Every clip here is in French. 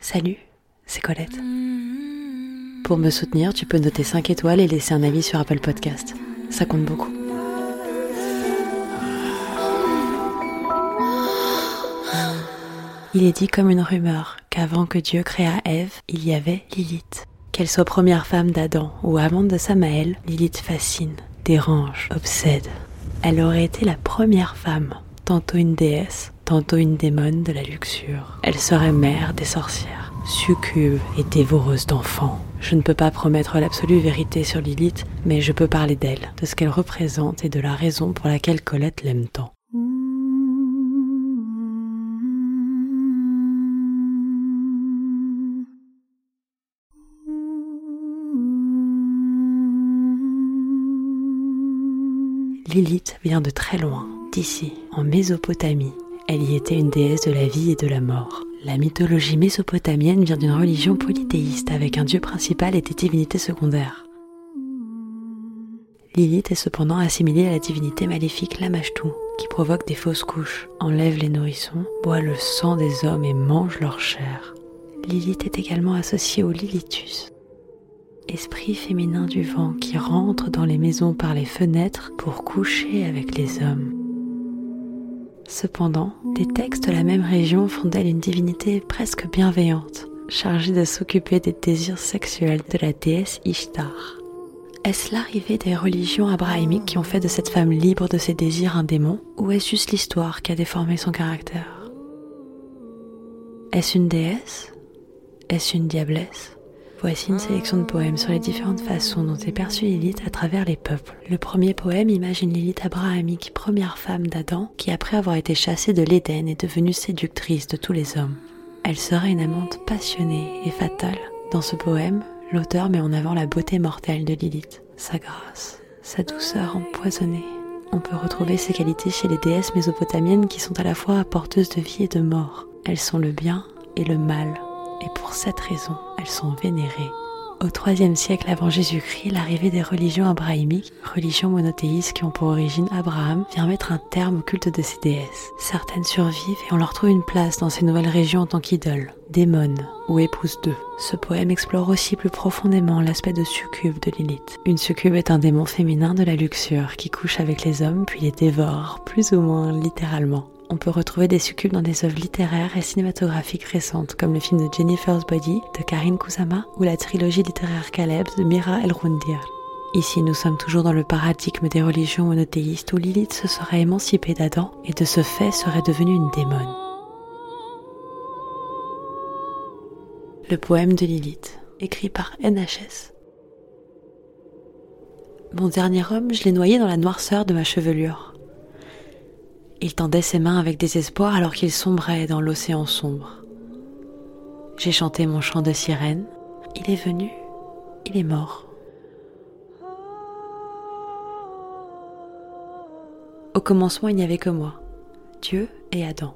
Salut, c'est Colette. Pour me soutenir, tu peux noter 5 étoiles et laisser un avis sur Apple Podcast. Ça compte beaucoup. Il est dit comme une rumeur qu'avant que Dieu créa Ève, il y avait Lilith. Qu'elle soit première femme d'Adam ou amante de Samaël, Lilith fascine, dérange, obsède. Elle aurait été la première femme, tantôt une déesse, tantôt une démone de la luxure. Elle serait mère des sorcières, succube et dévoreuse d'enfants. Je ne peux pas promettre l'absolue vérité sur Lilith, mais je peux parler d'elle, de ce qu'elle représente et de la raison pour laquelle Colette l'aime tant. Lilith vient de très loin, d'ici, en Mésopotamie. Elle y était une déesse de la vie et de la mort. La mythologie mésopotamienne vient d'une religion polythéiste avec un dieu principal et des divinités secondaires. Lilith est cependant assimilée à la divinité maléfique Lamashtu, qui provoque des fausses couches, enlève les nourrissons, boit le sang des hommes et mange leur chair. Lilith est également associée au Lilithus, esprit féminin du vent qui rentre dans les maisons par les fenêtres pour coucher avec les hommes. Cependant, des textes de la même région font d'elle une divinité presque bienveillante, chargée de s'occuper des désirs sexuels de la déesse Ishtar. Est-ce l'arrivée des religions abrahamiques qui ont fait de cette femme libre de ses désirs un démon, ou est-ce juste l'histoire qui a déformé son caractère? Est-ce une déesse? Est-ce une diablesse? Voici une sélection de poèmes sur les différentes façons dont est perçue Lilith à travers les peuples. Le premier poème imagine Lilith abrahamique, première femme d'Adam, qui après avoir été chassée de l'Éden est devenue séductrice de tous les hommes. Elle serait une amante passionnée et fatale. Dans ce poème, l'auteur met en avant la beauté mortelle de Lilith, sa grâce, sa douceur empoisonnée. On peut retrouver ces qualités chez les déesses mésopotamiennes qui sont à la fois porteuses de vie et de mort. Elles sont le bien et le mal, et pour cette raison, elles sont vénérées. Au IIIe siècle avant Jésus-Christ, l'arrivée des religions abrahamiques, religions monothéistes qui ont pour origine Abraham, vient mettre un terme au culte de ces déesses. Certaines survivent et on leur trouve une place dans ces nouvelles régions en tant qu'idoles, démones ou épouses d'eux. Ce poème explore aussi plus profondément l'aspect de succube de Lilith. Une succube est un démon féminin de la luxure qui couche avec les hommes puis les dévore, plus ou moins littéralement on peut retrouver des succubes dans des œuvres littéraires et cinématographiques récentes, comme le film de Jennifer's Body de Karine Kusama ou la trilogie littéraire Caleb de Mira El Rundir. Ici, nous sommes toujours dans le paradigme des religions monothéistes où Lilith se serait émancipée d'Adam et de ce fait serait devenue une démone. Le poème de Lilith, écrit par NHS. Mon dernier homme, je l'ai noyé dans la noirceur de ma chevelure. Il tendait ses mains avec désespoir alors qu'il sombrait dans l'océan sombre. J'ai chanté mon chant de sirène. Il est venu, il est mort. Au commencement, il n'y avait que moi, Dieu et Adam.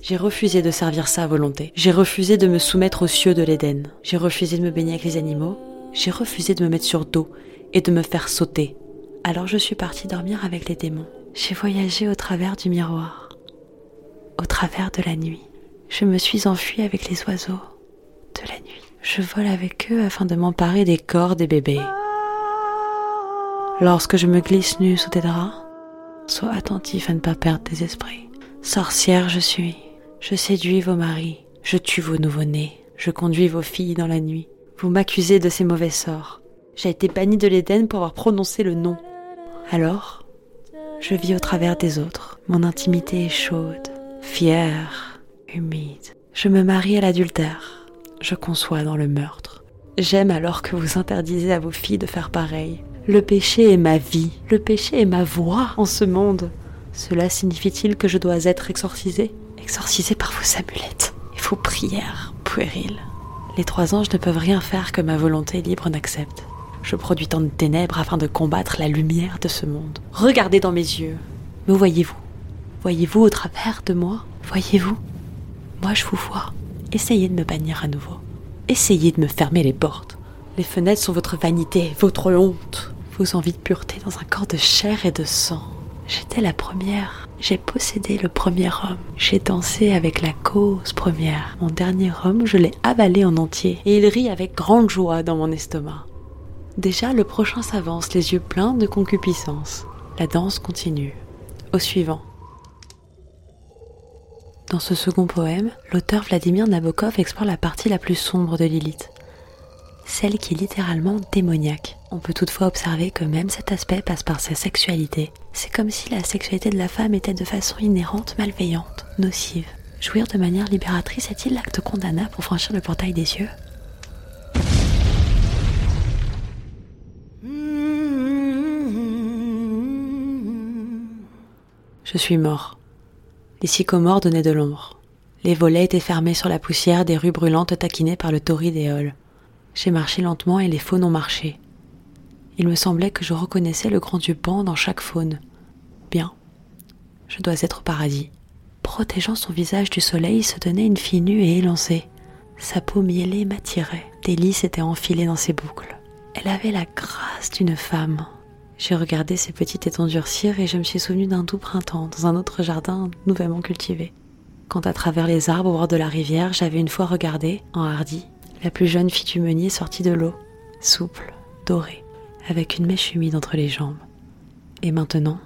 J'ai refusé de servir sa volonté. J'ai refusé de me soumettre aux cieux de l'Éden. J'ai refusé de me baigner avec les animaux. J'ai refusé de me mettre sur dos et de me faire sauter. Alors je suis partie dormir avec les démons. J'ai voyagé au travers du miroir, au travers de la nuit. Je me suis enfuie avec les oiseaux de la nuit. Je vole avec eux afin de m'emparer des corps des bébés. Lorsque je me glisse nue sous tes draps, sois attentif à ne pas perdre tes esprits. Sorcière je suis. Je séduis vos maris. Je tue vos nouveau-nés. Je conduis vos filles dans la nuit. Vous m'accusez de ces mauvais sorts. J'ai été bannie de l'Éden pour avoir prononcé le nom. Alors, je vis au travers des autres. Mon intimité est chaude, fière, humide. Je me marie à l'adultère. Je conçois dans le meurtre. J'aime alors que vous interdisez à vos filles de faire pareil. Le péché est ma vie. Le péché est ma voix en ce monde. Cela signifie-t-il que je dois être exorcisée? Exorcisé par vos amulettes et vos prières puériles. Les trois anges ne peuvent rien faire que ma volonté libre n'accepte. Je produis tant de ténèbres afin de combattre la lumière de ce monde. Regardez dans mes yeux. Me voyez-vous? Voyez-vous au travers de moi? Voyez-vous? Moi je vous vois. Essayez de me bannir à nouveau. Essayez de me fermer les portes. Les fenêtres sont votre vanité, votre honte, vos envies de pureté dans un corps de chair et de sang. J'étais la première. J'ai possédé le premier homme. J'ai dansé avec la cause première. Mon dernier homme, je l'ai avalé en entier. Et il rit avec grande joie dans mon estomac. Déjà, le prochain s'avance, les yeux pleins de concupiscence. La danse continue. Au suivant. Dans ce second poème, l'auteur Vladimir Nabokov explore la partie la plus sombre de Lilith, celle qui est littéralement démoniaque. On peut toutefois observer que même cet aspect passe par sa sexualité. C'est comme si la sexualité de la femme était de façon inhérente, malveillante, nocive. Jouir de manière libératrice est-il l'acte condamnable pour franchir le portail des yeux Je suis mort. Les sycomores donnaient de l'ombre. Les volets étaient fermés sur la poussière des rues brûlantes taquinées par le torride J'ai marché lentement et les faunes ont marché. Il me semblait que je reconnaissais le grand dieu Pan dans chaque faune. Bien, je dois être au paradis. Protégeant son visage du soleil se tenait une fille nue et élancée. Sa peau mielée m'attirait. Des lys étaient enfilés dans ses boucles. Elle avait la grâce d'une femme. J'ai regardé ses petits tétons durcir et je me suis souvenu d'un doux printemps dans un autre jardin nouvellement cultivé. Quand à travers les arbres au bord de la rivière, j'avais une fois regardé, en hardi, la plus jeune fille du meunier sortie de l'eau, souple, dorée, avec une mèche humide entre les jambes. Et maintenant,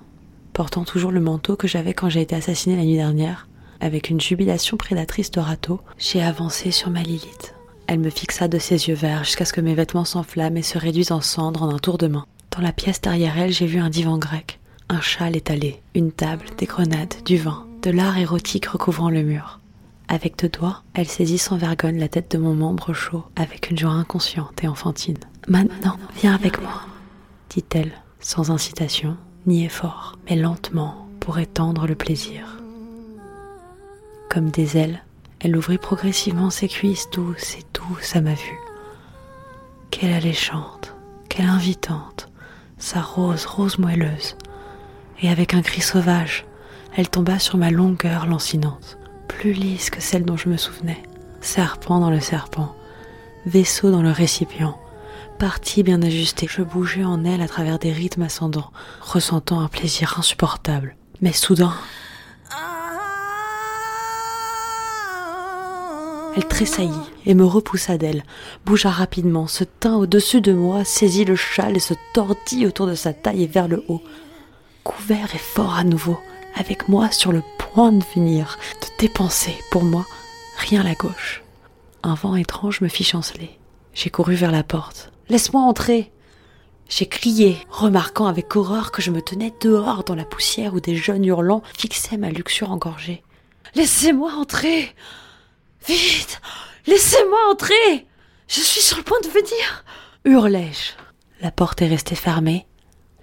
portant toujours le manteau que j'avais quand j'ai été assassinée la nuit dernière, avec une jubilation prédatrice de râteau, j'ai avancé sur ma Lilith. Elle me fixa de ses yeux verts jusqu'à ce que mes vêtements s'enflamment et se réduisent en cendres en un tour de main. Dans la pièce derrière elle, j'ai vu un divan grec, un châle étalé, une table, des grenades, du vin, de l'art érotique recouvrant le mur. Avec deux doigts, elle saisit sans vergogne la tête de mon membre chaud, avec une joie inconsciente et enfantine. Maintenant, viens avec moi, dit-elle, sans incitation ni effort, mais lentement pour étendre le plaisir. Comme des ailes, elle ouvrit progressivement ses cuisses douces et douces à ma vue. Quelle alléchante, quelle invitante, sa rose, rose moelleuse. Et avec un cri sauvage, elle tomba sur ma longueur lancinante, plus lisse que celle dont je me souvenais. Serpent dans le serpent, vaisseau dans le récipient, partie bien ajustée, je bougeais en elle à travers des rythmes ascendants, ressentant un plaisir insupportable. Mais soudain, Elle tressaillit et me repoussa d'elle, bougea rapidement, se tint au-dessus de moi, saisit le châle et se tordit autour de sa taille et vers le haut. Couvert et fort à nouveau, avec moi sur le point de finir, de dépenser, pour moi, rien la gauche. Un vent étrange me fit chanceler. J'ai couru vers la porte. Laisse-moi entrer J'ai crié, remarquant avec horreur que je me tenais dehors dans la poussière où des jeunes hurlants fixaient ma luxure engorgée. Laissez-moi entrer Vite Laissez-moi entrer Je suis sur le point de venir hurlai-je. La porte est restée fermée,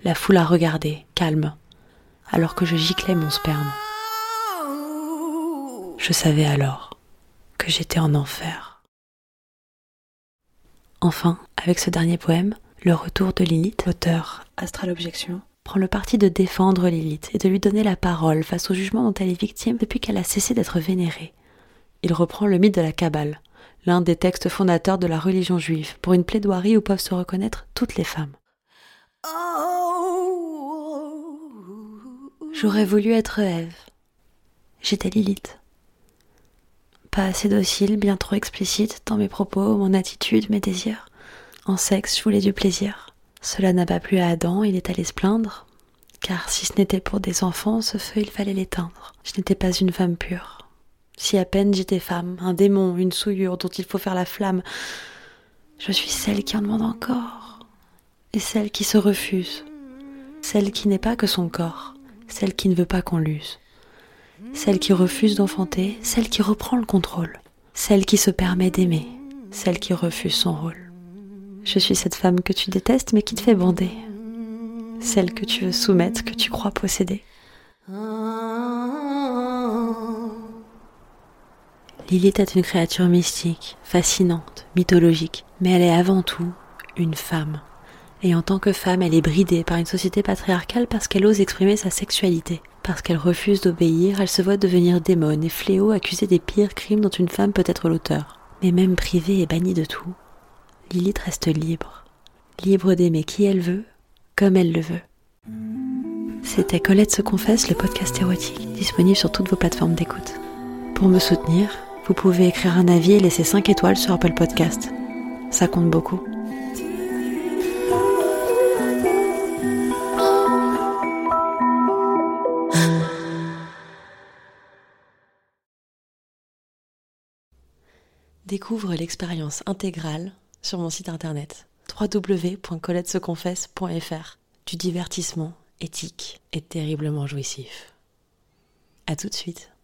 la foule a regardé, calme, alors que je giclais mon sperme. Je savais alors que j'étais en enfer. Enfin, avec ce dernier poème, Le retour de Lilith, l'auteur Astral Objection, prend le parti de défendre Lilith et de lui donner la parole face au jugement dont elle est victime depuis qu'elle a cessé d'être vénérée il reprend le mythe de la Kabbale, l'un des textes fondateurs de la religion juive, pour une plaidoirie où peuvent se reconnaître toutes les femmes. J'aurais voulu être Ève. J'étais Lilith. Pas assez docile, bien trop explicite dans mes propos, mon attitude, mes désirs. En sexe, je voulais du plaisir. Cela n'a pas plu à Adam, il est allé se plaindre. Car si ce n'était pour des enfants, ce feu, il fallait l'éteindre. Je n'étais pas une femme pure. Si à peine j'étais femme, un démon, une souillure dont il faut faire la flamme, je suis celle qui en demande encore, et celle qui se refuse, celle qui n'est pas que son corps, celle qui ne veut pas qu'on l'use, celle qui refuse d'enfanter, celle qui reprend le contrôle, celle qui se permet d'aimer, celle qui refuse son rôle. Je suis cette femme que tu détestes mais qui te fait bander, celle que tu veux soumettre, que tu crois posséder. Lilith est une créature mystique, fascinante, mythologique, mais elle est avant tout une femme. Et en tant que femme, elle est bridée par une société patriarcale parce qu'elle ose exprimer sa sexualité. Parce qu'elle refuse d'obéir, elle se voit devenir démon et fléau accusée des pires crimes dont une femme peut être l'auteur. Mais même privée et bannie de tout, Lilith reste libre. Libre d'aimer qui elle veut, comme elle le veut. C'était Colette se confesse, le podcast érotique, disponible sur toutes vos plateformes d'écoute. Pour me soutenir, vous pouvez écrire un avis et laisser 5 étoiles sur Apple Podcast. Ça compte beaucoup. Découvre l'expérience intégrale sur mon site internet www.coletteseconfesse.fr du divertissement éthique et terriblement jouissif. À tout de suite.